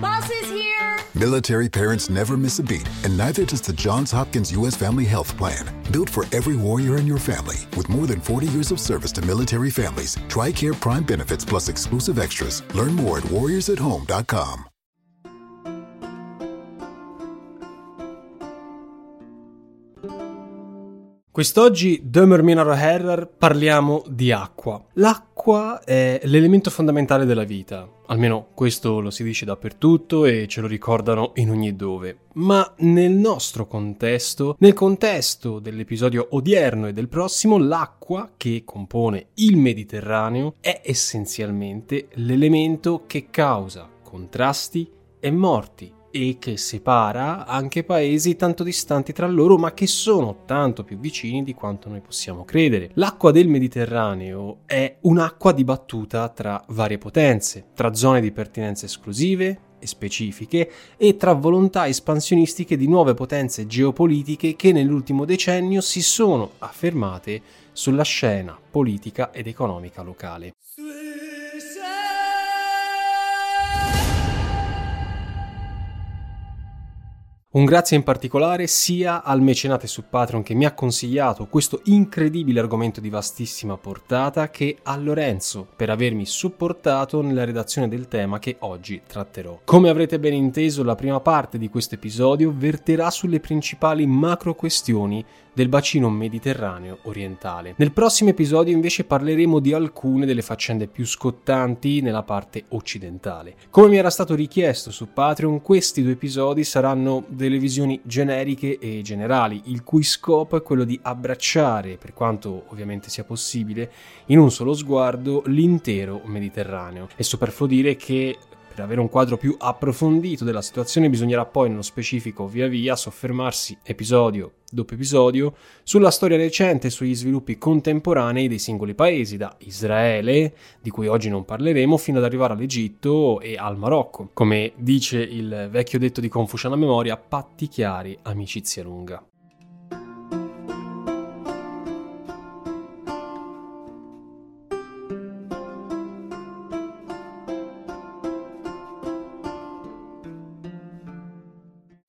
Boss is here! Military parents never miss a beat, and neither does the Johns Hopkins U.S. Family Health Plan. Built for every warrior in your family. With more than 40 years of service to military families, TRICARE Prime benefits plus exclusive extras. Learn more at warriorsathome.com. Quest'oggi, Dömerminaro Herrer, parliamo di acqua. L'acqua è l'elemento fondamentale della vita, almeno questo lo si dice dappertutto e ce lo ricordano in ogni dove. Ma nel nostro contesto, nel contesto dell'episodio odierno e del prossimo, l'acqua che compone il Mediterraneo è essenzialmente l'elemento che causa contrasti e morti e che separa anche paesi tanto distanti tra loro ma che sono tanto più vicini di quanto noi possiamo credere. L'acqua del Mediterraneo è un'acqua dibattuta tra varie potenze, tra zone di pertinenza esclusive e specifiche e tra volontà espansionistiche di nuove potenze geopolitiche che nell'ultimo decennio si sono affermate sulla scena politica ed economica locale. Un grazie in particolare sia al mecenate su Patreon che mi ha consigliato questo incredibile argomento di vastissima portata che a Lorenzo per avermi supportato nella redazione del tema che oggi tratterò. Come avrete ben inteso, la prima parte di questo episodio verterà sulle principali macro questioni del bacino mediterraneo orientale. Nel prossimo episodio invece parleremo di alcune delle faccende più scottanti nella parte occidentale. Come mi era stato richiesto su Patreon, questi due episodi saranno delle visioni generiche e generali, il cui scopo è quello di abbracciare, per quanto ovviamente sia possibile, in un solo sguardo l'intero Mediterraneo. È superfluo dire che per avere un quadro più approfondito della situazione bisognerà poi nello specifico via via soffermarsi episodio dopo episodio sulla storia recente e sugli sviluppi contemporanei dei singoli paesi, da Israele, di cui oggi non parleremo, fino ad arrivare all'Egitto e al Marocco. Come dice il vecchio detto di Confuciana memoria, patti chiari, amicizia lunga.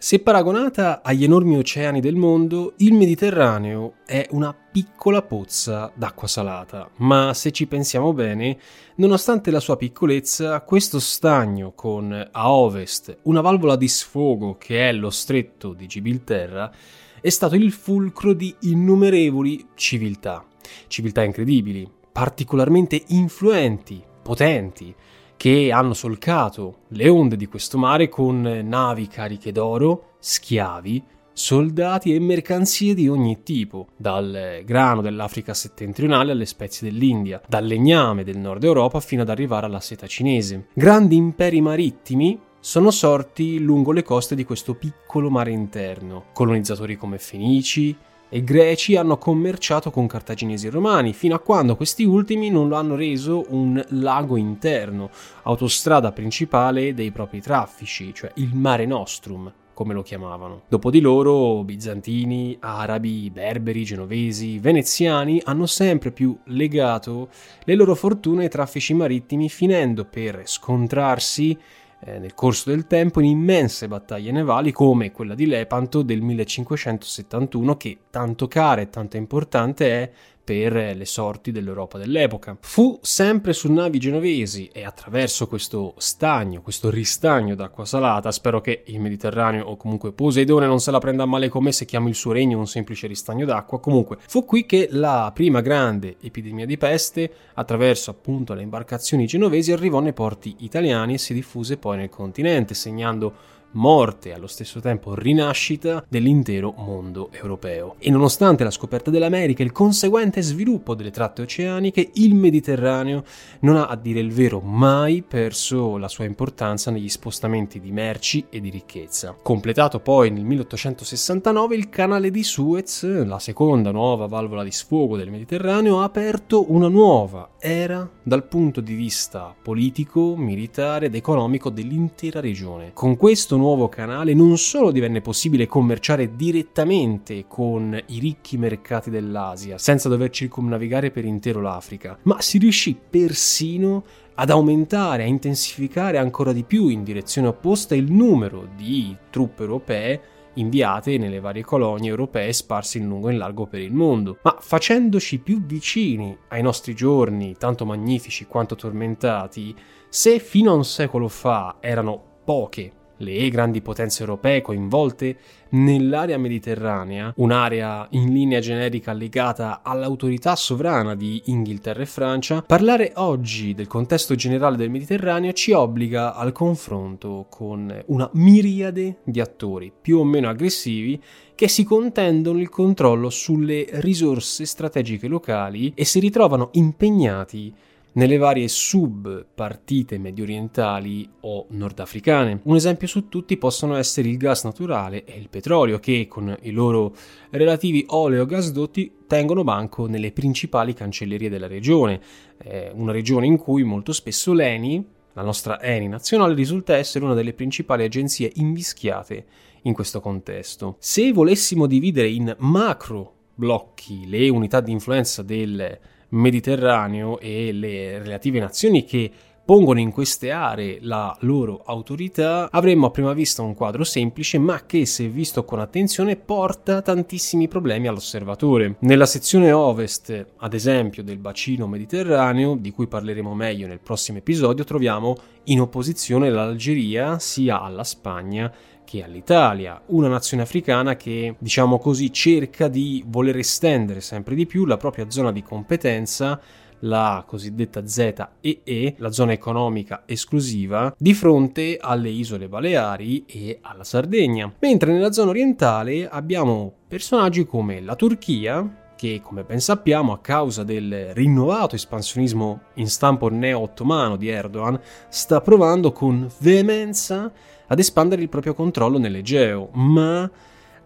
Se paragonata agli enormi oceani del mondo, il Mediterraneo è una piccola pozza d'acqua salata, ma se ci pensiamo bene, nonostante la sua piccolezza, questo stagno con a ovest una valvola di sfogo che è lo stretto di Gibilterra è stato il fulcro di innumerevoli civiltà, civiltà incredibili, particolarmente influenti, potenti, che hanno solcato le onde di questo mare con navi cariche d'oro, schiavi, soldati e mercanzie di ogni tipo, dal grano dell'Africa settentrionale alle spezie dell'India, dal legname del nord Europa fino ad arrivare alla seta cinese. Grandi imperi marittimi sono sorti lungo le coste di questo piccolo mare interno. Colonizzatori come Fenici, e greci hanno commerciato con cartaginesi e romani, fino a quando questi ultimi non lo hanno reso un lago interno, autostrada principale dei propri traffici, cioè il Mare Nostrum come lo chiamavano. Dopo di loro, bizantini, arabi, berberi, genovesi, veneziani hanno sempre più legato le loro fortune ai traffici marittimi, finendo per scontrarsi eh, nel corso del tempo in immense battaglie navali come quella di Lepanto del 1571 che tanto cara e tanto importante è per le sorti dell'Europa dell'epoca. Fu sempre su navi genovesi e attraverso questo stagno, questo ristagno d'acqua salata, spero che il Mediterraneo o comunque Poseidone non se la prenda male con me se chiamo il suo regno un semplice ristagno d'acqua, comunque fu qui che la prima grande epidemia di peste, attraverso appunto le imbarcazioni genovesi, arrivò nei porti italiani e si diffuse poi nel continente, segnando morte e allo stesso tempo rinascita dell'intero mondo europeo. E nonostante la scoperta dell'America e il conseguente sviluppo delle tratte oceaniche, il Mediterraneo non ha a dire il vero mai perso la sua importanza negli spostamenti di merci e di ricchezza. Completato poi nel 1869 il canale di Suez, la seconda nuova valvola di sfogo del Mediterraneo, ha aperto una nuova era dal punto di vista politico, militare ed economico dell'intera regione. Con questo nuovo canale non solo divenne possibile commerciare direttamente con i ricchi mercati dell'Asia, senza dover circumnavigare per intero l'Africa, ma si riuscì persino ad aumentare, a intensificare ancora di più in direzione opposta il numero di truppe europee inviate nelle varie colonie europee sparse in lungo e in largo per il mondo, ma facendoci più vicini ai nostri giorni, tanto magnifici quanto tormentati, se fino a un secolo fa erano poche le grandi potenze europee coinvolte nell'area mediterranea, un'area in linea generica legata all'autorità sovrana di Inghilterra e Francia, parlare oggi del contesto generale del Mediterraneo ci obbliga al confronto con una miriade di attori più o meno aggressivi che si contendono il controllo sulle risorse strategiche locali e si ritrovano impegnati nelle varie subpartite mediorientali o nordafricane. Un esempio su tutti possono essere il gas naturale e il petrolio che con i loro relativi oleogasdotti tengono banco nelle principali cancellerie della regione, eh, una regione in cui molto spesso l'ENI, la nostra ENI nazionale, risulta essere una delle principali agenzie invischiate in questo contesto. Se volessimo dividere in macro blocchi le unità di influenza del Mediterraneo e le relative nazioni che pongono in queste aree la loro autorità, avremmo a prima vista un quadro semplice, ma che, se visto con attenzione, porta tantissimi problemi all'osservatore. Nella sezione ovest, ad esempio, del bacino mediterraneo, di cui parleremo meglio nel prossimo episodio, troviamo in opposizione l'Algeria sia alla Spagna che all'Italia, una nazione africana che, diciamo così, cerca di voler estendere sempre di più la propria zona di competenza la cosiddetta ZEE, la zona economica esclusiva, di fronte alle isole Baleari e alla Sardegna. Mentre nella zona orientale abbiamo personaggi come la Turchia, che come ben sappiamo a causa del rinnovato espansionismo in stampo neo-ottomano di Erdogan sta provando con veemenza ad espandere il proprio controllo nell'Egeo, ma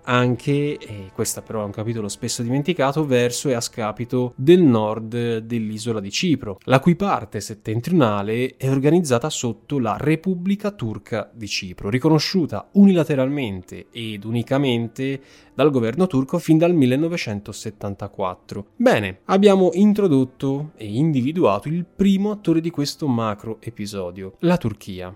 anche, e questo però è un capitolo spesso dimenticato, verso e a scapito del nord dell'isola di Cipro, la cui parte settentrionale è organizzata sotto la Repubblica Turca di Cipro, riconosciuta unilateralmente ed unicamente dal governo turco fin dal 1974. Bene, abbiamo introdotto e individuato il primo attore di questo macro episodio, la Turchia.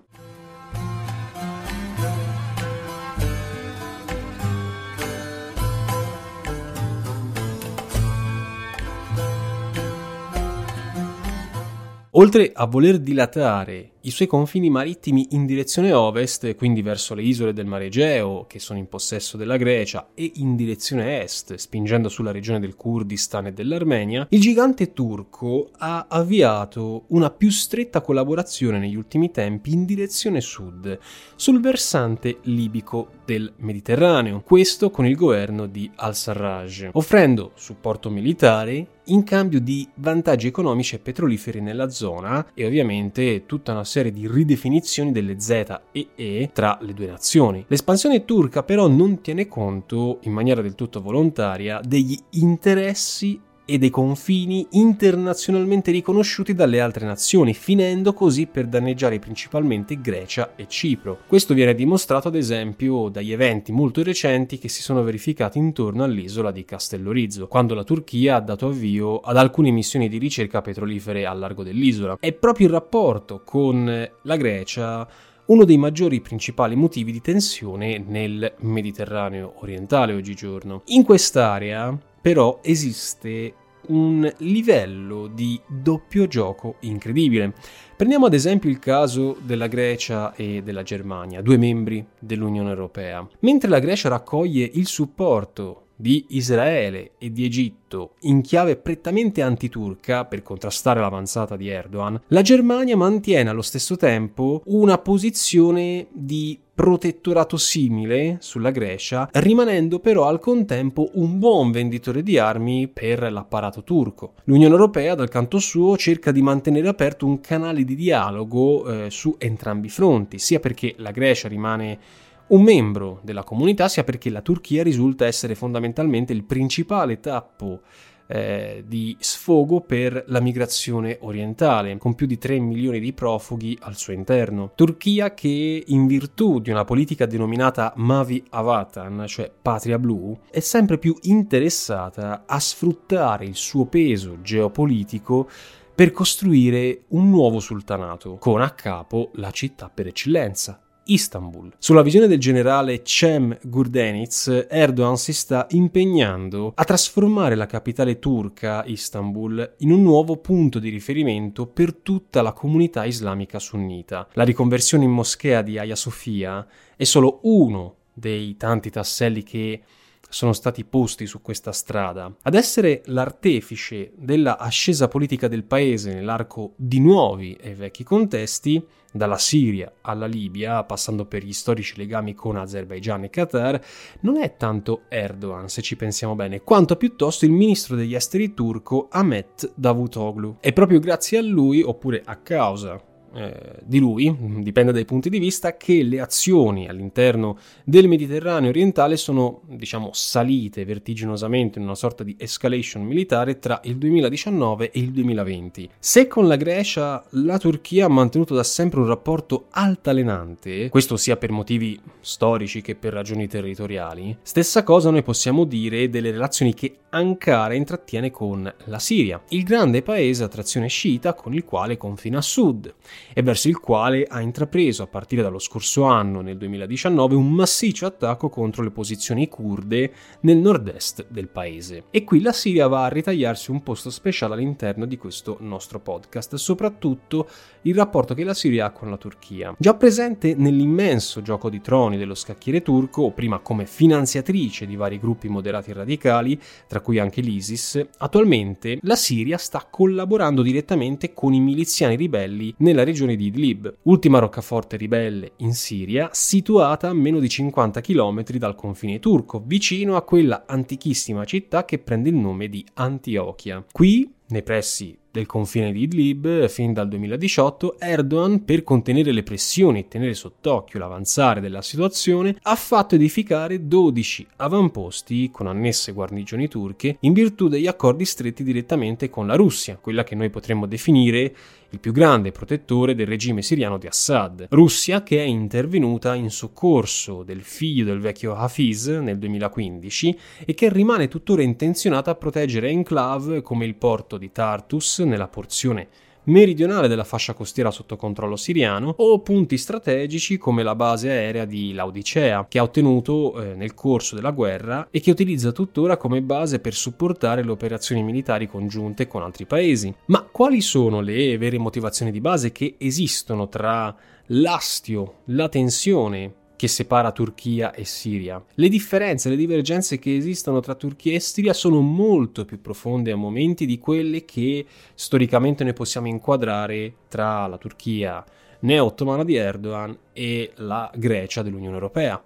Oltre a voler dilatare i suoi confini marittimi in direzione ovest, quindi verso le isole del Mare Egeo, che sono in possesso della Grecia, e in direzione est, spingendo sulla regione del Kurdistan e dell'Armenia, il gigante turco ha avviato una più stretta collaborazione negli ultimi tempi in direzione sud, sul versante libico del Mediterraneo, questo con il governo di al-Sarraj, offrendo supporto militare in cambio di vantaggi economici e petroliferi nella zona e ovviamente tutta una serie di ridefinizioni delle Z e E tra le due nazioni. L'espansione turca però non tiene conto, in maniera del tutto volontaria, degli interessi e dei confini internazionalmente riconosciuti dalle altre nazioni, finendo così per danneggiare principalmente Grecia e Cipro. Questo viene dimostrato ad esempio dagli eventi molto recenti che si sono verificati intorno all'isola di Castellorizzo, quando la Turchia ha dato avvio ad alcune missioni di ricerca petrolifere al largo dell'isola. È proprio il rapporto con la Grecia uno dei maggiori principali motivi di tensione nel Mediterraneo orientale oggigiorno. In quest'area però esiste un livello di doppio gioco incredibile. Prendiamo ad esempio il caso della Grecia e della Germania, due membri dell'Unione Europea. Mentre la Grecia raccoglie il supporto di Israele e di Egitto in chiave prettamente antiturca per contrastare l'avanzata di Erdogan, la Germania mantiene allo stesso tempo una posizione di protettorato simile sulla Grecia, rimanendo però al contempo un buon venditore di armi per l'apparato turco. L'Unione Europea, dal canto suo, cerca di mantenere aperto un canale di dialogo eh, su entrambi i fronti, sia perché la Grecia rimane un membro della comunità, sia perché la Turchia risulta essere fondamentalmente il principale tappo eh, di sfogo per la migrazione orientale, con più di 3 milioni di profughi al suo interno. Turchia che, in virtù di una politica denominata Mavi Avatan, cioè patria blu, è sempre più interessata a sfruttare il suo peso geopolitico per costruire un nuovo sultanato, con a capo la città per eccellenza, Istanbul. Sulla visione del generale Cem Gurdeniz, Erdogan si sta impegnando a trasformare la capitale turca, Istanbul, in un nuovo punto di riferimento per tutta la comunità islamica sunnita. La riconversione in moschea di Hagia Sofia è solo uno dei tanti tasselli che sono stati posti su questa strada. Ad essere l'artefice della ascesa politica del paese nell'arco di nuovi e vecchi contesti, dalla Siria alla Libia, passando per gli storici legami con Azerbaijan e Qatar, non è tanto Erdogan, se ci pensiamo bene, quanto piuttosto il ministro degli esteri turco Ahmet Davutoglu. È proprio grazie a lui, oppure a causa eh, di lui, dipende dai punti di vista, che le azioni all'interno del Mediterraneo orientale sono, diciamo, salite vertiginosamente in una sorta di escalation militare tra il 2019 e il 2020. Se con la Grecia la Turchia ha mantenuto da sempre un rapporto altalenante, questo sia per motivi storici che per ragioni territoriali, stessa cosa noi possiamo dire delle relazioni che Ankara intrattiene con la Siria, il grande paese a trazione sciita con il quale confina a sud e verso il quale ha intrapreso a partire dallo scorso anno, nel 2019, un massiccio attacco contro le posizioni kurde nel nord-est del paese. E qui la Siria va a ritagliarsi un posto speciale all'interno di questo nostro podcast, soprattutto il rapporto che la Siria ha con la Turchia. Già presente nell'immenso gioco di troni dello scacchiere turco, prima come finanziatrice di vari gruppi moderati e radicali, tra cui anche l'ISIS, attualmente la Siria sta collaborando direttamente con i miliziani ribelli nella regione di Idlib, ultima roccaforte ribelle in Siria, situata a meno di 50 km dal confine turco, vicino a quella antichissima città che prende il nome di Antiochia. Qui, nei pressi del confine di Idlib, fin dal 2018, Erdogan, per contenere le pressioni e tenere sott'occhio l'avanzare della situazione, ha fatto edificare 12 avamposti con annesse guarnigioni turche in virtù degli accordi stretti direttamente con la Russia, quella che noi potremmo definire il più grande protettore del regime siriano di Assad. Russia che è intervenuta in soccorso del figlio del vecchio Hafiz nel 2015 e che rimane tuttora intenzionata a proteggere enclave come il porto di Tartus nella porzione meridionale della fascia costiera sotto controllo siriano o punti strategici come la base aerea di Laodicea che ha ottenuto eh, nel corso della guerra e che utilizza tuttora come base per supportare le operazioni militari congiunte con altri paesi. Ma quali sono le vere motivazioni di base che esistono tra l'astio, la tensione che separa Turchia e Siria. Le differenze, le divergenze che esistono tra Turchia e Siria sono molto più profonde a momenti di quelle che storicamente noi possiamo inquadrare tra la Turchia neo-ottomana di Erdogan e la Grecia dell'Unione Europea.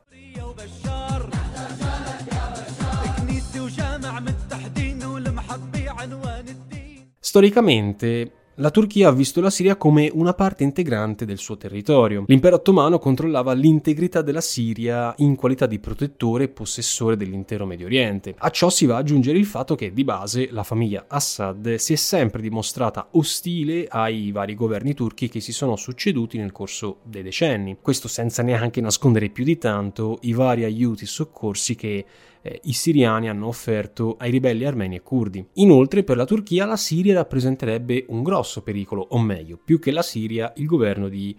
Storicamente la Turchia ha visto la Siria come una parte integrante del suo territorio. L'impero ottomano controllava l'integrità della Siria in qualità di protettore e possessore dell'intero Medio Oriente. A ciò si va ad aggiungere il fatto che di base la famiglia Assad si è sempre dimostrata ostile ai vari governi turchi che si sono succeduti nel corso dei decenni. Questo senza neanche nascondere più di tanto i vari aiuti e soccorsi che eh, i siriani hanno offerto ai ribelli armeni e curdi. Inoltre per la Turchia la Siria rappresenterebbe un grosso pericolo, o meglio, più che la Siria, il governo di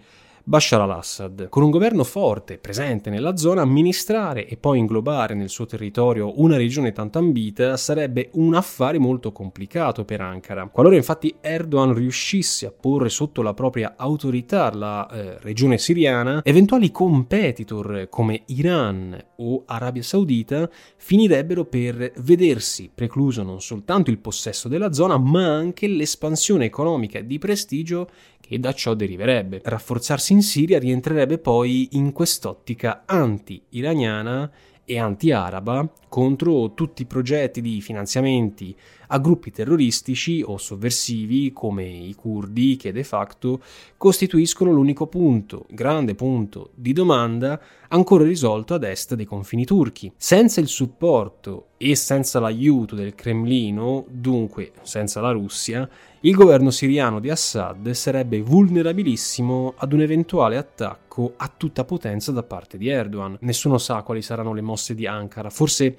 Bashar al-Assad. Con un governo forte, presente nella zona, amministrare e poi inglobare nel suo territorio una regione tanto ambita sarebbe un affare molto complicato per Ankara. Qualora infatti Erdogan riuscisse a porre sotto la propria autorità la eh, regione siriana, eventuali competitor come Iran o Arabia Saudita finirebbero per vedersi precluso non soltanto il possesso della zona, ma anche l'espansione economica di prestigio che da ciò deriverebbe. Rafforzarsi in Siria rientrerebbe poi in quest'ottica anti-iraniana e anti-araba contro tutti i progetti di finanziamenti a gruppi terroristici o sovversivi come i curdi che de facto costituiscono l'unico punto, grande punto di domanda ancora risolto ad est dei confini turchi. Senza il supporto e senza l'aiuto del Cremlino, dunque senza la Russia, il governo siriano di Assad sarebbe vulnerabilissimo ad un eventuale attacco a tutta potenza da parte di Erdogan. Nessuno sa quali saranno le mosse di Ankara, forse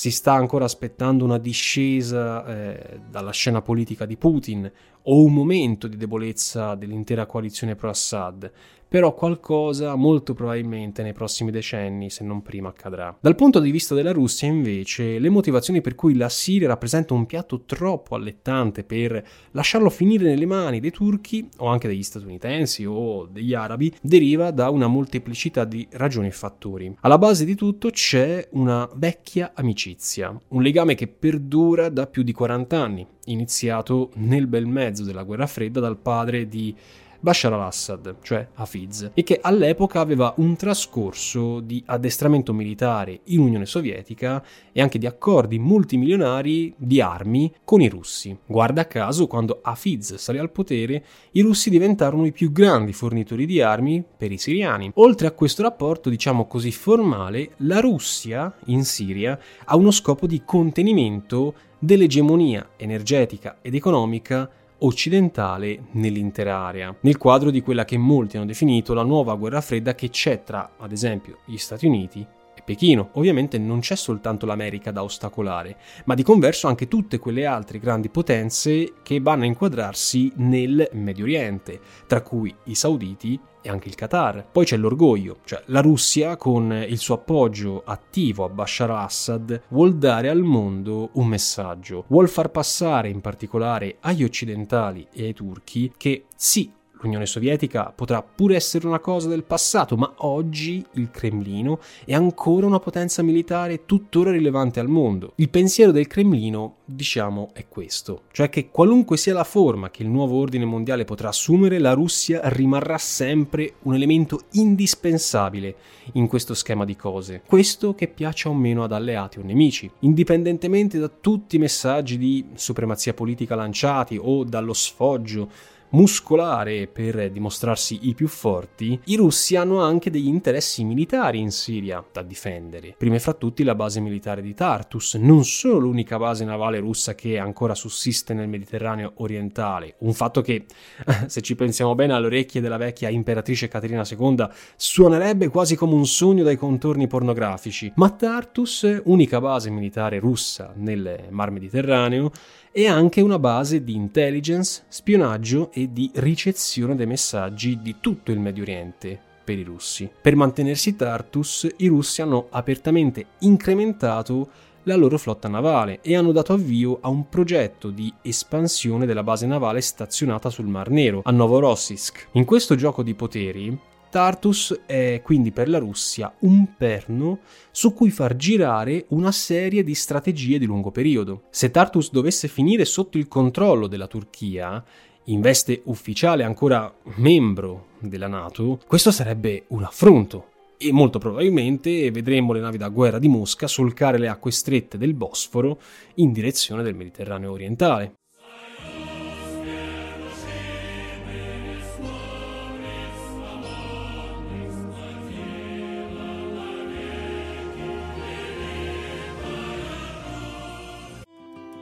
si sta ancora aspettando una discesa eh, dalla scena politica di Putin o un momento di debolezza dell'intera coalizione pro-Assad, però qualcosa molto probabilmente nei prossimi decenni, se non prima, accadrà. Dal punto di vista della Russia, invece, le motivazioni per cui la Siria rappresenta un piatto troppo allettante per lasciarlo finire nelle mani dei turchi o anche degli statunitensi o degli arabi deriva da una molteplicità di ragioni e fattori. Alla base di tutto c'è una vecchia amicizia, un legame che perdura da più di 40 anni, iniziato nel bel mezzo della guerra fredda dal padre di Bashar al-Assad, cioè Hafiz, e che all'epoca aveva un trascorso di addestramento militare in Unione Sovietica e anche di accordi multimilionari di armi con i russi. Guarda caso, quando Hafiz salì al potere, i russi diventarono i più grandi fornitori di armi per i siriani. Oltre a questo rapporto, diciamo così formale, la Russia in Siria ha uno scopo di contenimento dell'egemonia energetica ed economica occidentale nell'intera area, nel quadro di quella che molti hanno definito la nuova guerra fredda che c'è tra, ad esempio, gli Stati Uniti e Pechino. Ovviamente non c'è soltanto l'America da ostacolare, ma di converso anche tutte quelle altre grandi potenze che vanno a inquadrarsi nel Medio Oriente, tra cui i sauditi e anche il Qatar. Poi c'è l'orgoglio, cioè la Russia con il suo appoggio attivo a Bashar al-Assad vuol dare al mondo un messaggio, vuol far passare in particolare agli occidentali e ai turchi che sì, L'Unione Sovietica potrà pure essere una cosa del passato, ma oggi il Cremlino è ancora una potenza militare tuttora rilevante al mondo. Il pensiero del Cremlino, diciamo, è questo, cioè che qualunque sia la forma che il nuovo ordine mondiale potrà assumere, la Russia rimarrà sempre un elemento indispensabile in questo schema di cose. Questo che piaccia o meno ad alleati o nemici, indipendentemente da tutti i messaggi di supremazia politica lanciati o dallo sfoggio muscolare per dimostrarsi i più forti, i russi hanno anche degli interessi militari in Siria da difendere. Prima fra tutti la base militare di Tartus, non solo l'unica base navale russa che ancora sussiste nel Mediterraneo orientale, un fatto che, se ci pensiamo bene, alle orecchie della vecchia imperatrice Caterina II suonerebbe quasi come un sogno dai contorni pornografici, ma Tartus, unica base militare russa nel Mar Mediterraneo, è anche una base di intelligence, spionaggio e di ricezione dei messaggi di tutto il Medio Oriente per i russi. Per mantenersi Tartus, i russi hanno apertamente incrementato la loro flotta navale e hanno dato avvio a un progetto di espansione della base navale stazionata sul Mar Nero, a Novorossiysk. In questo gioco di poteri, Tartus è quindi per la Russia un perno su cui far girare una serie di strategie di lungo periodo. Se Tartus dovesse finire sotto il controllo della Turchia, in veste ufficiale ancora membro della Nato, questo sarebbe un affronto e molto probabilmente vedremo le navi da guerra di Mosca solcare le acque strette del Bosforo in direzione del Mediterraneo orientale.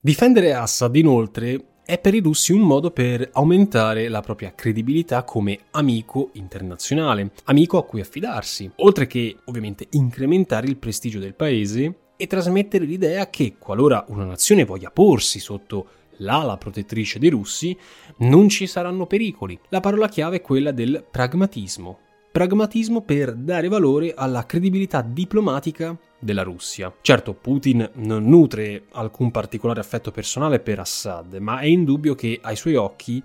Difendere Assad inoltre è per i russi un modo per aumentare la propria credibilità come amico internazionale, amico a cui affidarsi, oltre che ovviamente incrementare il prestigio del paese e trasmettere l'idea che qualora una nazione voglia porsi sotto l'ala protettrice dei russi, non ci saranno pericoli. La parola chiave è quella del pragmatismo. Pragmatismo per dare valore alla credibilità diplomatica della Russia. Certo, Putin non nutre alcun particolare affetto personale per Assad, ma è indubbio che ai suoi occhi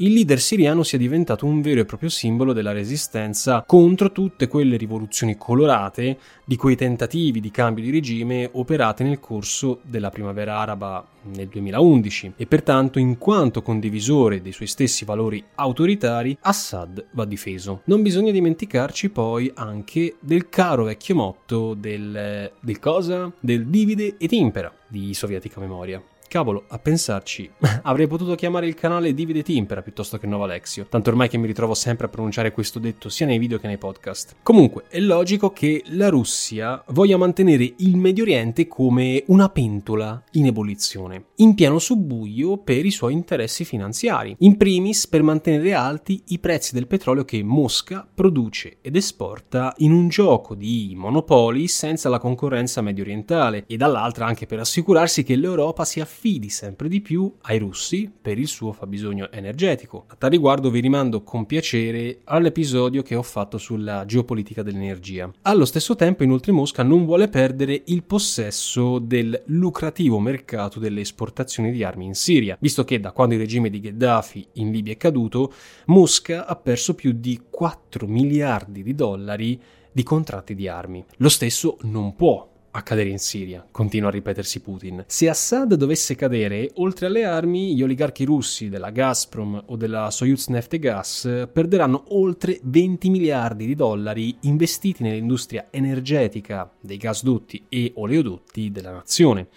il leader siriano sia diventato un vero e proprio simbolo della resistenza contro tutte quelle rivoluzioni colorate di quei tentativi di cambio di regime operate nel corso della primavera araba nel 2011 e pertanto in quanto condivisore dei suoi stessi valori autoritari Assad va difeso. Non bisogna dimenticarci poi anche del caro vecchio motto del, del cosa? Del divide et impera di sovietica memoria. Cavolo, a pensarci, avrei potuto chiamare il canale Divide Timpera piuttosto che Nova Alexio, tanto ormai che mi ritrovo sempre a pronunciare questo detto sia nei video che nei podcast. Comunque, è logico che la Russia voglia mantenere il Medio Oriente come una pentola in ebollizione, in pieno subbuglio per i suoi interessi finanziari, in primis per mantenere alti i prezzi del petrolio che Mosca produce ed esporta in un gioco di monopoli senza la concorrenza medio orientale e dall'altra anche per assicurarsi che l'Europa sia affidi sempre di più ai russi per il suo fabbisogno energetico. A tal riguardo vi rimando con piacere all'episodio che ho fatto sulla geopolitica dell'energia. Allo stesso tempo, inoltre, Mosca non vuole perdere il possesso del lucrativo mercato delle esportazioni di armi in Siria, visto che da quando il regime di Gheddafi in Libia è caduto, Mosca ha perso più di 4 miliardi di dollari di contratti di armi. Lo stesso non può accadere in Siria, continua a ripetersi Putin. Se Assad dovesse cadere, oltre alle armi, gli oligarchi russi della Gazprom o della Soyuz Neftegas perderanno oltre 20 miliardi di dollari investiti nell'industria energetica dei gasdotti e oleodotti della nazione.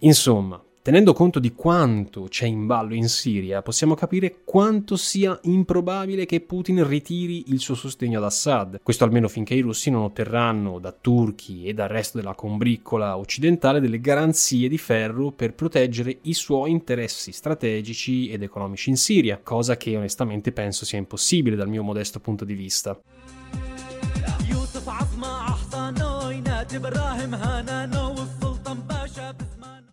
Insomma, Tenendo conto di quanto c'è in ballo in Siria, possiamo capire quanto sia improbabile che Putin ritiri il suo sostegno ad Assad. Questo almeno finché i russi non otterranno da turchi e dal resto della combriccola occidentale delle garanzie di ferro per proteggere i suoi interessi strategici ed economici in Siria, cosa che onestamente penso sia impossibile dal mio modesto punto di vista.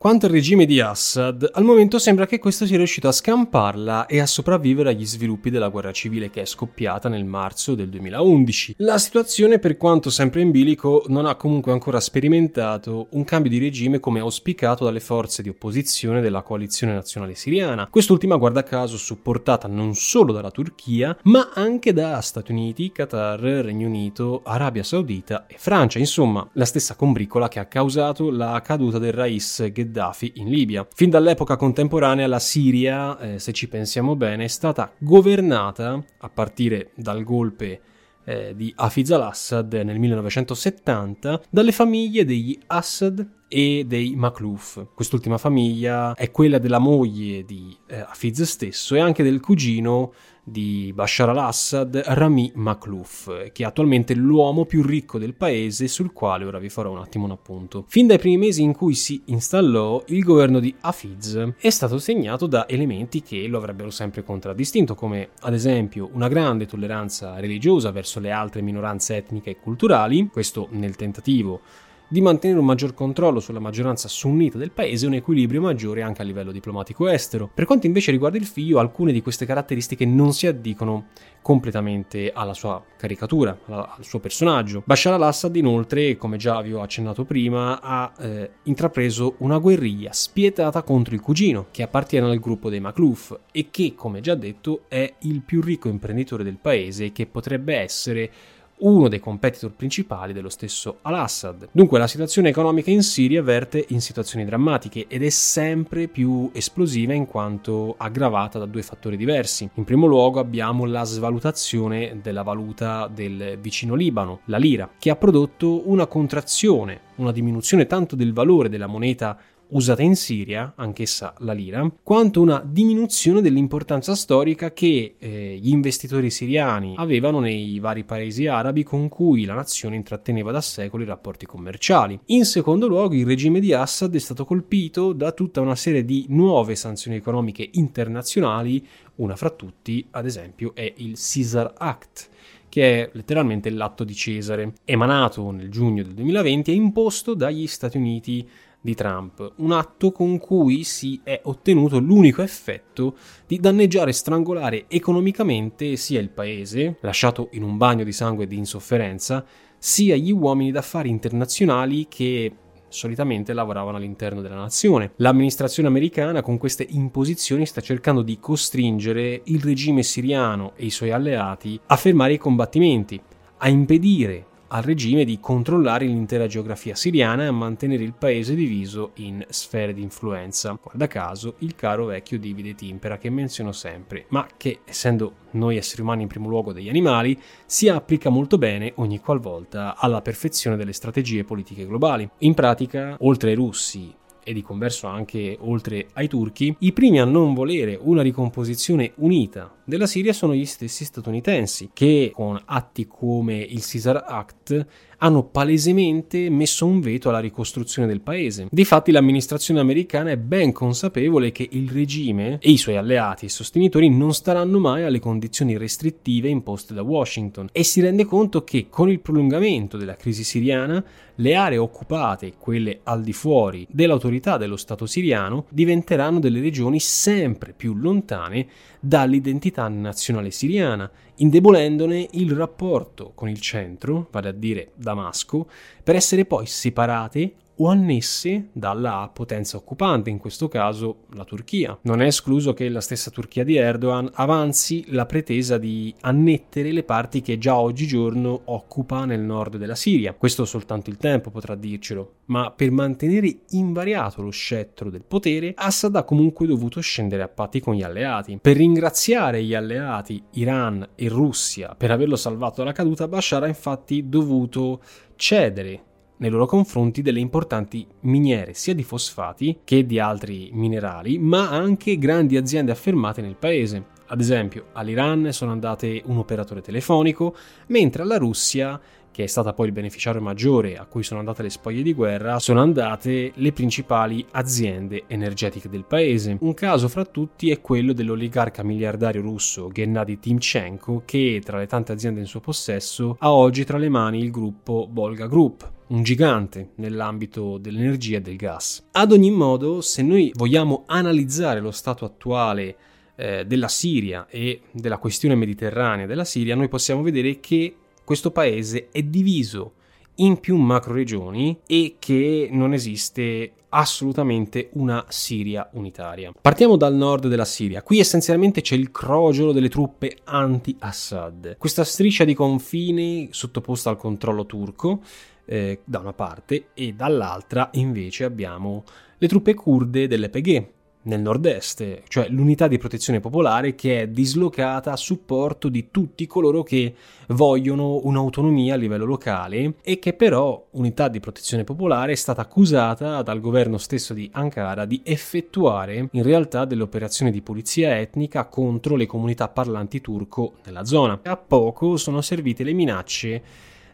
Quanto al regime di Assad, al momento sembra che questo sia riuscito a scamparla e a sopravvivere agli sviluppi della guerra civile che è scoppiata nel marzo del 2011. La situazione, per quanto sempre in bilico, non ha comunque ancora sperimentato un cambio di regime come auspicato dalle forze di opposizione della coalizione nazionale siriana. Quest'ultima, guarda caso, supportata non solo dalla Turchia, ma anche da Stati Uniti, Qatar, Regno Unito, Arabia Saudita e Francia. Insomma, la stessa combricola che ha causato la caduta del Rais Gheddafi Gheddafi in Libia. Fin dall'epoca contemporanea la Siria, eh, se ci pensiamo bene, è stata governata a partire dal golpe eh, di Hafiz al-Assad nel 1970 dalle famiglie degli Assad e dei Makluf. Quest'ultima famiglia è quella della moglie di eh, Hafiz stesso e anche del cugino di Bashar al-Assad, Rami Makhlouf, che è attualmente l'uomo più ricco del paese, sul quale ora vi farò un attimo un appunto. Fin dai primi mesi in cui si installò, il governo di Hafiz è stato segnato da elementi che lo avrebbero sempre contraddistinto, come ad esempio una grande tolleranza religiosa verso le altre minoranze etniche e culturali, questo nel tentativo di mantenere un maggior controllo sulla maggioranza sunnita del paese e un equilibrio maggiore anche a livello diplomatico estero. Per quanto invece riguarda il figlio, alcune di queste caratteristiche non si addicono completamente alla sua caricatura, al suo personaggio. Bashar al-Assad inoltre, come già vi ho accennato prima, ha eh, intrapreso una guerriglia spietata contro il cugino, che appartiene al gruppo dei Makluf e che, come già detto, è il più ricco imprenditore del paese e che potrebbe essere uno dei competitor principali dello stesso al-Assad. Dunque la situazione economica in Siria verte in situazioni drammatiche ed è sempre più esplosiva in quanto aggravata da due fattori diversi. In primo luogo abbiamo la svalutazione della valuta del vicino Libano, la lira, che ha prodotto una contrazione, una diminuzione tanto del valore della moneta usata in Siria, anch'essa la lira, quanto una diminuzione dell'importanza storica che eh, gli investitori siriani avevano nei vari paesi arabi con cui la nazione intratteneva da secoli rapporti commerciali. In secondo luogo, il regime di Assad è stato colpito da tutta una serie di nuove sanzioni economiche internazionali, una fra tutti, ad esempio, è il Caesar Act che è letteralmente l'atto di Cesare, emanato nel giugno del 2020 e imposto dagli Stati Uniti di Trump, un atto con cui si è ottenuto l'unico effetto di danneggiare e strangolare economicamente sia il paese, lasciato in un bagno di sangue e di insofferenza, sia gli uomini d'affari internazionali che solitamente lavoravano all'interno della nazione. L'amministrazione americana con queste imposizioni sta cercando di costringere il regime siriano e i suoi alleati a fermare i combattimenti, a impedire al regime di controllare l'intera geografia siriana e mantenere il paese diviso in sfere di influenza. Guarda caso, il caro vecchio divide et impera che menziono sempre, ma che, essendo noi esseri umani in primo luogo degli animali, si applica molto bene ogni qualvolta alla perfezione delle strategie politiche globali. In pratica, oltre ai russi e di converso anche oltre ai turchi, i primi a non volere una ricomposizione unita della Siria sono gli stessi statunitensi, che con atti come il Caesar Act hanno palesemente messo un veto alla ricostruzione del paese. Difatti l'amministrazione americana è ben consapevole che il regime e i suoi alleati e sostenitori non staranno mai alle condizioni restrittive imposte da Washington e si rende conto che con il prolungamento della crisi siriana le aree occupate, quelle al di fuori dell'autorità dello Stato siriano, diventeranno delle regioni sempre più lontane dall'identità nazionale siriana, indebolendone il rapporto con il centro, vale a dire Damasco, per essere poi separate o annesse dalla potenza occupante, in questo caso la Turchia. Non è escluso che la stessa Turchia di Erdogan avanzi la pretesa di annettere le parti che già oggigiorno occupa nel nord della Siria. Questo soltanto il tempo potrà dircelo, ma per mantenere invariato lo scettro del potere, Assad ha comunque dovuto scendere a patti con gli alleati. Per ringraziare gli alleati Iran e Russia per averlo salvato dalla caduta, Bashar ha infatti dovuto cedere nei loro confronti delle importanti miniere sia di fosfati che di altri minerali, ma anche grandi aziende affermate nel paese. Ad esempio, all'Iran sono andate un operatore telefonico, mentre alla Russia che è stata poi il beneficiario maggiore a cui sono andate le spoglie di guerra, sono andate le principali aziende energetiche del paese. Un caso fra tutti è quello dell'oligarca miliardario russo Gennady Timchenko, che tra le tante aziende in suo possesso ha oggi tra le mani il gruppo Volga Group, un gigante nell'ambito dell'energia e del gas. Ad ogni modo, se noi vogliamo analizzare lo stato attuale eh, della Siria e della questione mediterranea della Siria, noi possiamo vedere che questo paese è diviso in più macro regioni e che non esiste assolutamente una Siria unitaria. Partiamo dal nord della Siria. Qui essenzialmente c'è il crogiolo delle truppe anti-Assad. Questa striscia di confine sottoposta al controllo turco eh, da una parte e dall'altra invece abbiamo le truppe kurde dell'EPG nel nord-est, cioè l'unità di protezione popolare che è dislocata a supporto di tutti coloro che vogliono un'autonomia a livello locale e che però unità di protezione popolare è stata accusata dal governo stesso di Ankara di effettuare in realtà delle operazioni di pulizia etnica contro le comunità parlanti turco nella zona. A poco sono servite le minacce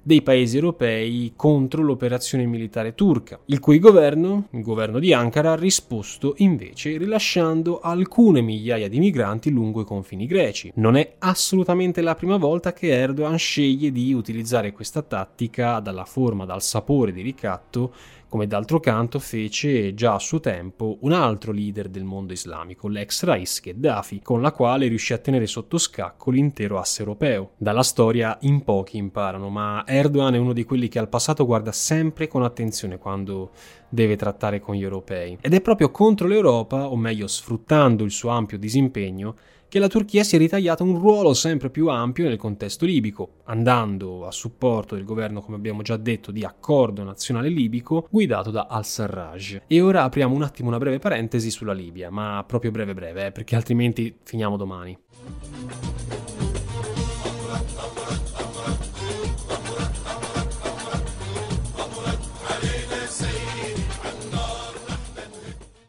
dei paesi europei contro l'operazione militare turca, il cui governo, il governo di Ankara, ha risposto invece rilasciando alcune migliaia di migranti lungo i confini greci. Non è assolutamente la prima volta che Erdogan sceglie di utilizzare questa tattica dalla forma, dal sapore di ricatto come d'altro canto fece già a suo tempo un altro leader del mondo islamico, l'ex Rais Gheddafi, con la quale riuscì a tenere sotto scacco l'intero asse europeo. Dalla storia in pochi imparano, ma Erdogan è uno di quelli che al passato guarda sempre con attenzione quando deve trattare con gli europei. Ed è proprio contro l'Europa, o meglio sfruttando il suo ampio disimpegno, che la Turchia si è ritagliata un ruolo sempre più ampio nel contesto libico, andando a supporto del governo, come abbiamo già detto, di accordo nazionale libico guidato da al-Sarraj. E ora apriamo un attimo una breve parentesi sulla Libia, ma proprio breve breve, eh, perché altrimenti finiamo domani.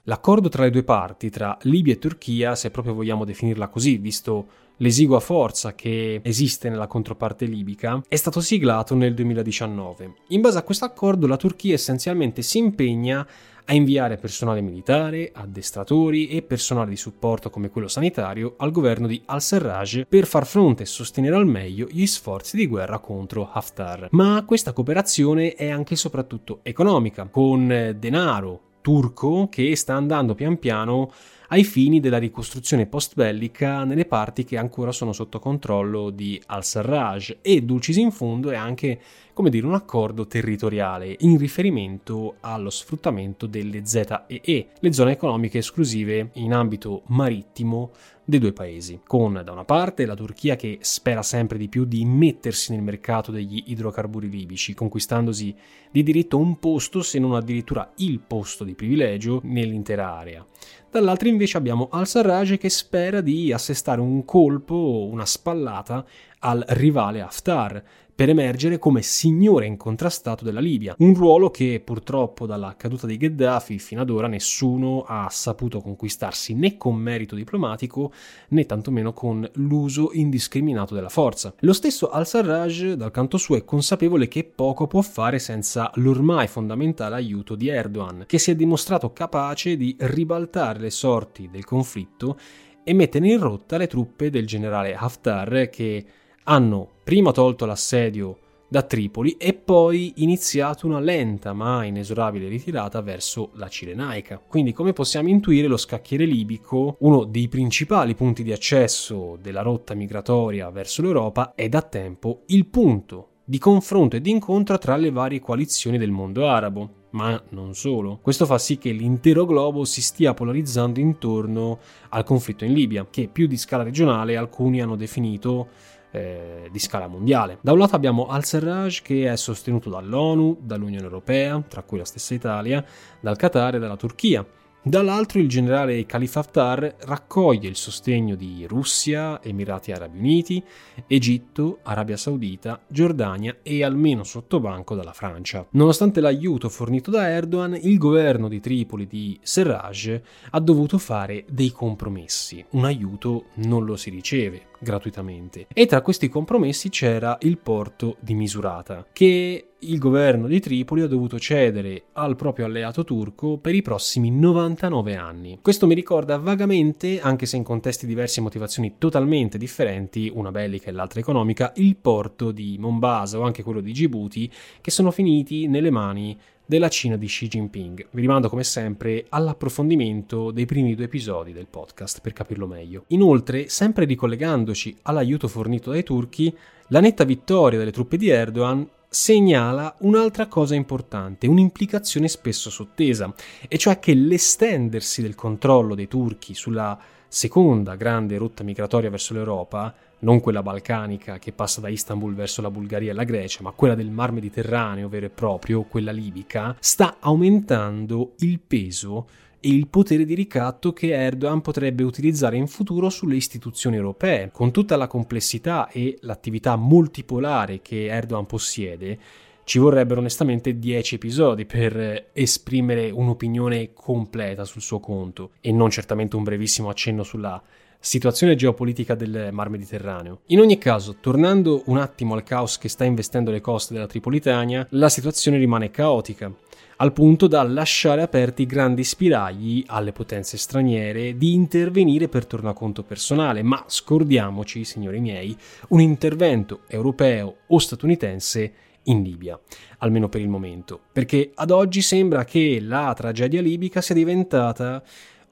L'accordo tra le due parti, tra Libia e Turchia, se proprio vogliamo definirla così, visto l'esigua forza che esiste nella controparte libica, è stato siglato nel 2019. In base a questo accordo la Turchia essenzialmente si impegna a inviare personale militare, addestratori e personale di supporto come quello sanitario al governo di al-Serraj per far fronte e sostenere al meglio gli sforzi di guerra contro Haftar. Ma questa cooperazione è anche e soprattutto economica, con denaro turco che sta andando pian piano ai fini della ricostruzione post-bellica nelle parti che ancora sono sotto controllo di al-Sarraj e dulcis in fondo è anche, come dire, un accordo territoriale in riferimento allo sfruttamento delle ZEE, le zone economiche esclusive in ambito marittimo dei due paesi, con da una parte la Turchia che spera sempre di più di immettersi nel mercato degli idrocarburi libici, conquistandosi di diritto un posto, se non addirittura il posto di privilegio nell'intera area. Dall'altra invece abbiamo al-Sarraj che spera di assestare un colpo, una spallata al rivale Haftar, per emergere come signore incontrastato della Libia, un ruolo che purtroppo dalla caduta di Gheddafi fino ad ora nessuno ha saputo conquistarsi né con merito diplomatico né tantomeno con l'uso indiscriminato della forza. Lo stesso al-Sarraj dal canto suo è consapevole che poco può fare senza l'ormai fondamentale aiuto di Erdogan, che si è dimostrato capace di ribaltare le sorti del conflitto e mettere in rotta le truppe del generale Haftar che hanno prima tolto l'assedio da Tripoli e poi iniziato una lenta ma inesorabile ritirata verso la Cirenaica. Quindi come possiamo intuire lo scacchiere libico, uno dei principali punti di accesso della rotta migratoria verso l'Europa, è da tempo il punto di confronto e di incontro tra le varie coalizioni del mondo arabo. Ma non solo. Questo fa sì che l'intero globo si stia polarizzando intorno al conflitto in Libia, che più di scala regionale alcuni hanno definito eh, di scala mondiale. Da un lato abbiamo al-Serraj che è sostenuto dall'ONU, dall'Unione Europea, tra cui la stessa Italia, dal Qatar e dalla Turchia Dall'altro il generale Khalifa Haftar raccoglie il sostegno di Russia, Emirati Arabi Uniti, Egitto, Arabia Saudita, Giordania e almeno sottobanco dalla Francia. Nonostante l'aiuto fornito da Erdogan, il governo di Tripoli di Serraj ha dovuto fare dei compromessi. Un aiuto non lo si riceve gratuitamente. E tra questi compromessi c'era il porto di Misurata, che il governo di Tripoli ha dovuto cedere al proprio alleato turco per i prossimi 99 anni. Questo mi ricorda vagamente, anche se in contesti diversi e motivazioni totalmente differenti, una bellica e l'altra economica, il porto di Mombasa o anche quello di Djibouti, che sono finiti nelle mani della Cina di Xi Jinping. Vi rimando come sempre all'approfondimento dei primi due episodi del podcast per capirlo meglio. Inoltre, sempre ricollegandoci all'aiuto fornito dai turchi, la netta vittoria delle truppe di Erdogan segnala un'altra cosa importante, un'implicazione spesso sottesa, e cioè che l'estendersi del controllo dei turchi sulla seconda grande rotta migratoria verso l'Europa non quella balcanica che passa da Istanbul verso la Bulgaria e la Grecia, ma quella del Mar Mediterraneo vero e proprio, quella libica, sta aumentando il peso e il potere di ricatto che Erdogan potrebbe utilizzare in futuro sulle istituzioni europee. Con tutta la complessità e l'attività multipolare che Erdogan possiede, ci vorrebbero onestamente 10 episodi per esprimere un'opinione completa sul suo conto e non certamente un brevissimo accenno sulla situazione geopolitica del Mar Mediterraneo. In ogni caso, tornando un attimo al caos che sta investendo le coste della Tripolitania, la situazione rimane caotica al punto da lasciare aperti grandi spiragli alle potenze straniere di intervenire per tornaconto personale, ma scordiamoci, signori miei, un intervento europeo o statunitense in Libia, almeno per il momento, perché ad oggi sembra che la tragedia libica sia diventata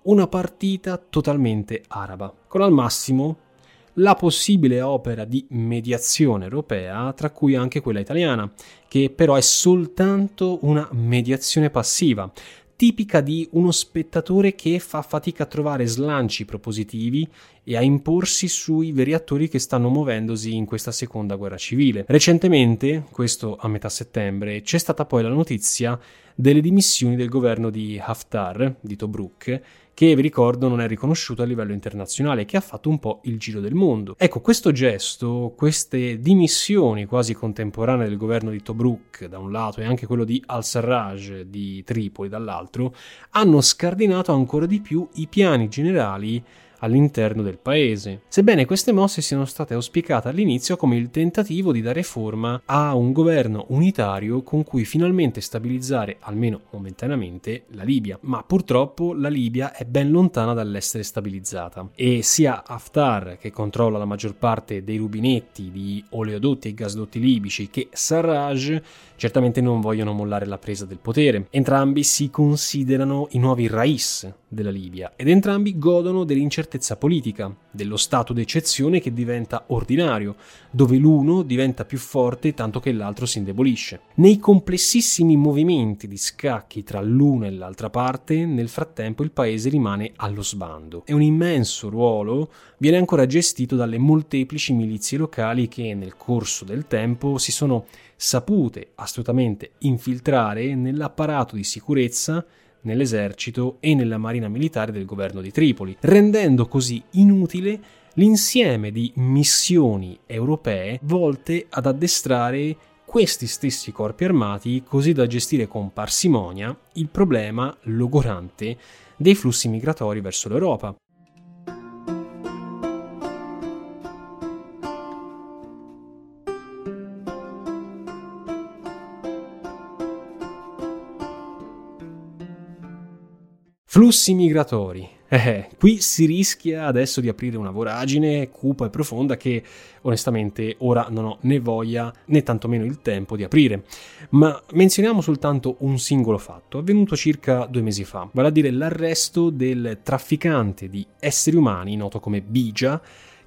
una partita totalmente araba, con al massimo la possibile opera di mediazione europea, tra cui anche quella italiana, che però è soltanto una mediazione passiva, tipica di uno spettatore che fa fatica a trovare slanci propositivi e a imporsi sui veri attori che stanno muovendosi in questa seconda guerra civile. Recentemente, questo a metà settembre, c'è stata poi la notizia delle dimissioni del governo di Haftar, di Tobruk, che vi ricordo non è riconosciuto a livello internazionale che ha fatto un po' il giro del mondo. Ecco, questo gesto, queste dimissioni quasi contemporanee del governo di Tobruk da un lato e anche quello di al-Sarraj di Tripoli dall'altro, hanno scardinato ancora di più i piani generali all'interno del paese. Sebbene queste mosse siano state auspicate all'inizio come il tentativo di dare forma a un governo unitario con cui finalmente stabilizzare, almeno momentaneamente, la Libia. Ma purtroppo la Libia è ben lontana dall'essere stabilizzata e sia Haftar, che controlla la maggior parte dei rubinetti di oleodotti e gasdotti libici, che Sarraj certamente non vogliono mollare la presa del potere. Entrambi si considerano i nuovi rais della Libia ed entrambi godono dell'incertezza politica, dello stato d'eccezione che diventa ordinario, dove l'uno diventa più forte tanto che l'altro si indebolisce. Nei complessissimi movimenti di scacchi tra l'una e l'altra parte, nel frattempo il paese rimane allo sbando e un immenso ruolo viene ancora gestito dalle molteplici milizie locali che nel corso del tempo si sono sapute assolutamente infiltrare nell'apparato di sicurezza nell'esercito e nella marina militare del governo di Tripoli, rendendo così inutile l'insieme di missioni europee volte ad addestrare questi stessi corpi armati così da gestire con parsimonia il problema logorante dei flussi migratori verso l'Europa. Flussi migratori. Eh, qui si rischia adesso di aprire una voragine cupa e profonda che onestamente ora non ho né voglia né tantomeno il tempo di aprire. Ma menzioniamo soltanto un singolo fatto, avvenuto circa due mesi fa, vale a dire l'arresto del trafficante di esseri umani noto come Bija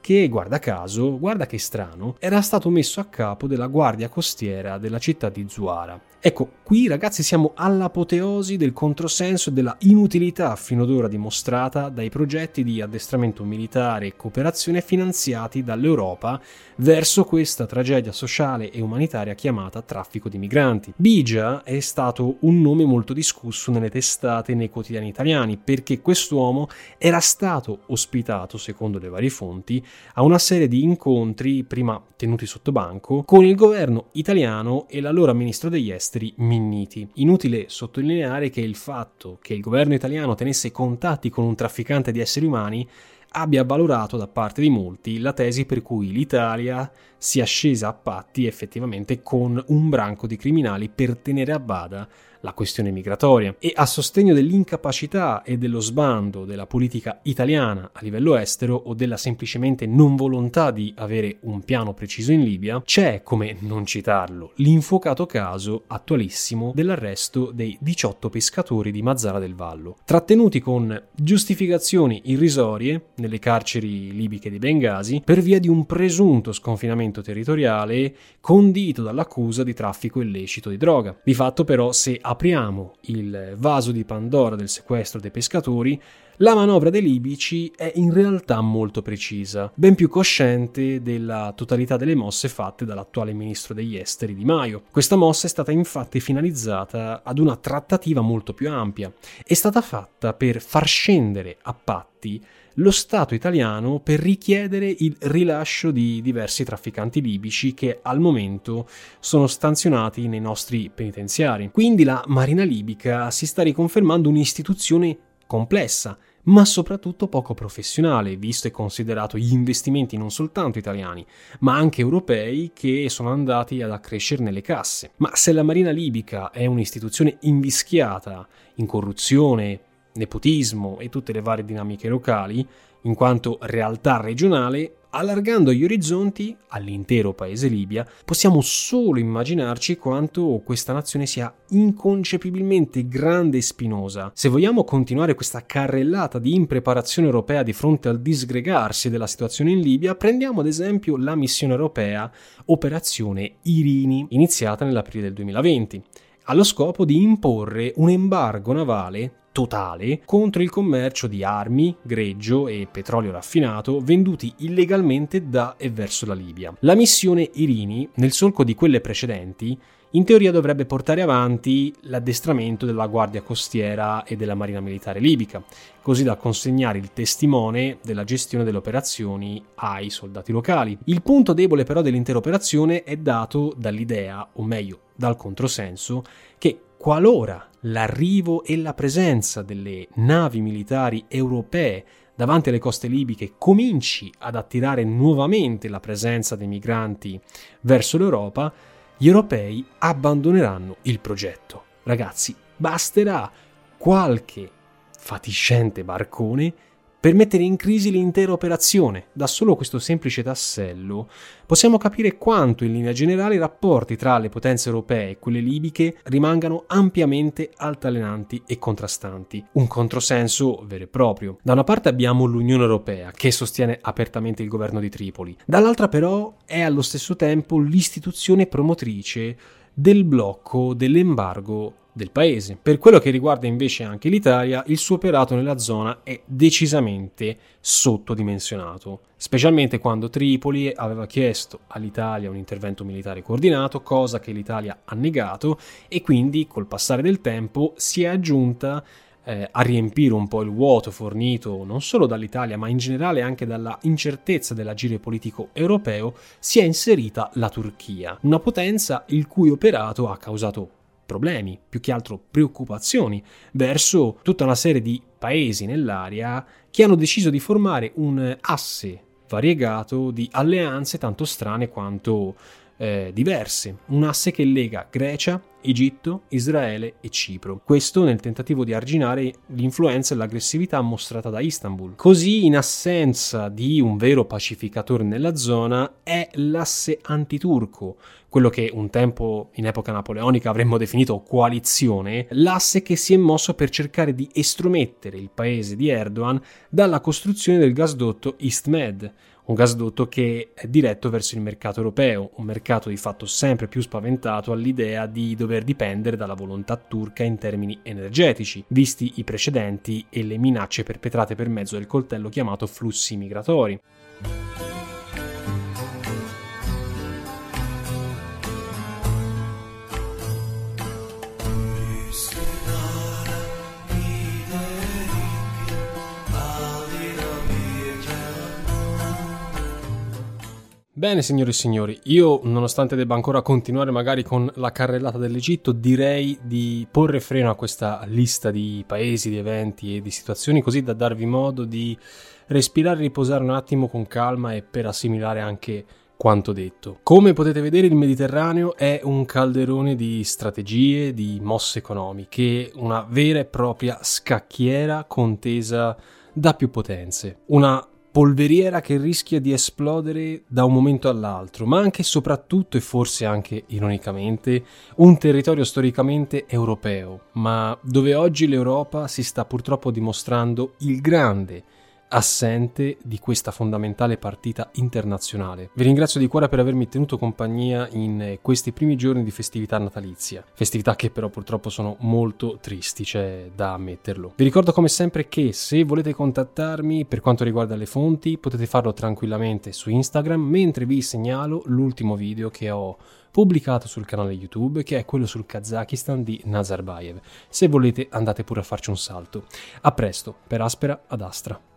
che, guarda caso, guarda che strano, era stato messo a capo della guardia costiera della città di Zuara. Ecco, qui ragazzi siamo all'apoteosi del controsenso e della inutilità fino ad ora dimostrata dai progetti di addestramento militare e cooperazione finanziati dall'Europa verso questa tragedia sociale e umanitaria chiamata traffico di migranti. Bigia è stato un nome molto discusso nelle testate e nei quotidiani italiani perché quest'uomo era stato ospitato, secondo le varie fonti, a una serie di incontri, prima tenuti sotto banco, con il governo italiano e l'allora ministro degli esteri Minniti. Inutile sottolineare che il fatto che il governo italiano tenesse contatti con un trafficante di esseri umani abbia valorato da parte di molti la tesi per cui l'Italia sia scesa a patti effettivamente con un branco di criminali per tenere a bada la questione migratoria e a sostegno dell'incapacità e dello sbando della politica italiana a livello estero o della semplicemente non volontà di avere un piano preciso in Libia, c'è, come non citarlo, l'infuocato caso attualissimo dell'arresto dei 18 pescatori di Mazzara del Vallo, trattenuti con giustificazioni irrisorie nelle carceri libiche di Bengasi per via di un presunto sconfinamento territoriale condito dall'accusa di traffico illecito di droga. Di fatto però se apriamo il vaso di Pandora del sequestro dei pescatori, la manovra dei libici è in realtà molto precisa, ben più cosciente della totalità delle mosse fatte dall'attuale ministro degli esteri Di Maio. Questa mossa è stata infatti finalizzata ad una trattativa molto più ampia. È stata fatta per far scendere a patti lo Stato italiano per richiedere il rilascio di diversi trafficanti libici che al momento sono stanzionati nei nostri penitenziari. Quindi la Marina libica si sta riconfermando un'istituzione complessa, ma soprattutto poco professionale, visto e considerato gli investimenti non soltanto italiani, ma anche europei che sono andati ad accrescere nelle casse. Ma se la Marina libica è un'istituzione invischiata in corruzione, nepotismo e tutte le varie dinamiche locali, in quanto realtà regionale, allargando gli orizzonti all'intero paese Libia, possiamo solo immaginarci quanto questa nazione sia inconcepibilmente grande e spinosa. Se vogliamo continuare questa carrellata di impreparazione europea di fronte al disgregarsi della situazione in Libia, prendiamo ad esempio la missione europea Operazione Irini, iniziata nell'aprile del 2020 allo scopo di imporre un embargo navale totale contro il commercio di armi, greggio e petrolio raffinato venduti illegalmente da e verso la Libia. La missione Irini, nel solco di quelle precedenti, in teoria dovrebbe portare avanti l'addestramento della Guardia Costiera e della Marina Militare Libica, così da consegnare il testimone della gestione delle operazioni ai soldati locali. Il punto debole però dell'intera operazione è dato dall'idea, o meglio dal controsenso, che qualora l'arrivo e la presenza delle navi militari europee davanti alle coste libiche cominci ad attirare nuovamente la presenza dei migranti verso l'Europa, gli europei abbandoneranno il progetto. Ragazzi, basterà qualche fatiscente barcone per mettere in crisi l'intera operazione. Da solo questo semplice tassello possiamo capire quanto in linea generale i rapporti tra le potenze europee e quelle libiche rimangano ampiamente altalenanti e contrastanti. Un controsenso vero e proprio. Da una parte abbiamo l'Unione Europea che sostiene apertamente il governo di Tripoli, dall'altra però è allo stesso tempo l'istituzione promotrice del blocco dell'embargo del paese. Per quello che riguarda invece anche l'Italia, il suo operato nella zona è decisamente sottodimensionato, specialmente quando Tripoli aveva chiesto all'Italia un intervento militare coordinato, cosa che l'Italia ha negato e quindi col passare del tempo si è aggiunta eh, a riempire un po' il vuoto fornito non solo dall'Italia ma in generale anche dalla incertezza dell'agire politico europeo, si è inserita la Turchia, una potenza il cui operato ha causato problemi, più che altro preoccupazioni, verso tutta una serie di paesi nell'area che hanno deciso di formare un asse variegato di alleanze tanto strane quanto eh, diverse, un asse che lega Grecia, Egitto, Israele e Cipro. Questo nel tentativo di arginare l'influenza e l'aggressività mostrata da Istanbul. Così, in assenza di un vero pacificatore nella zona, è l'asse antiturco, quello che un tempo in epoca napoleonica avremmo definito coalizione, l'asse che si è mosso per cercare di estromettere il paese di Erdogan dalla costruzione del gasdotto East Med, un gasdotto che è diretto verso il mercato europeo, un mercato di fatto sempre più spaventato all'idea di dover dipendere dalla volontà turca in termini energetici, visti i precedenti e le minacce perpetrate per mezzo del coltello chiamato flussi migratori. Bene, signore e signori, io, nonostante debba ancora continuare magari con la carrellata dell'Egitto, direi di porre freno a questa lista di paesi, di eventi e di situazioni, così da darvi modo di respirare e riposare un attimo con calma e per assimilare anche quanto detto. Come potete vedere, il Mediterraneo è un calderone di strategie, di mosse economiche, una vera e propria scacchiera contesa da più potenze. Una polveriera che rischia di esplodere da un momento all'altro, ma anche e soprattutto e forse anche ironicamente un territorio storicamente europeo, ma dove oggi l'Europa si sta purtroppo dimostrando il grande assente di questa fondamentale partita internazionale. Vi ringrazio di cuore per avermi tenuto compagnia in questi primi giorni di festività natalizia, festività che però purtroppo sono molto tristi, c'è da ammetterlo. Vi ricordo come sempre che se volete contattarmi per quanto riguarda le fonti potete farlo tranquillamente su Instagram, mentre vi segnalo l'ultimo video che ho pubblicato sul canale YouTube che è quello sul Kazakistan di Nazarbayev. Se volete andate pure a farci un salto. A presto, per Aspera ad Astra.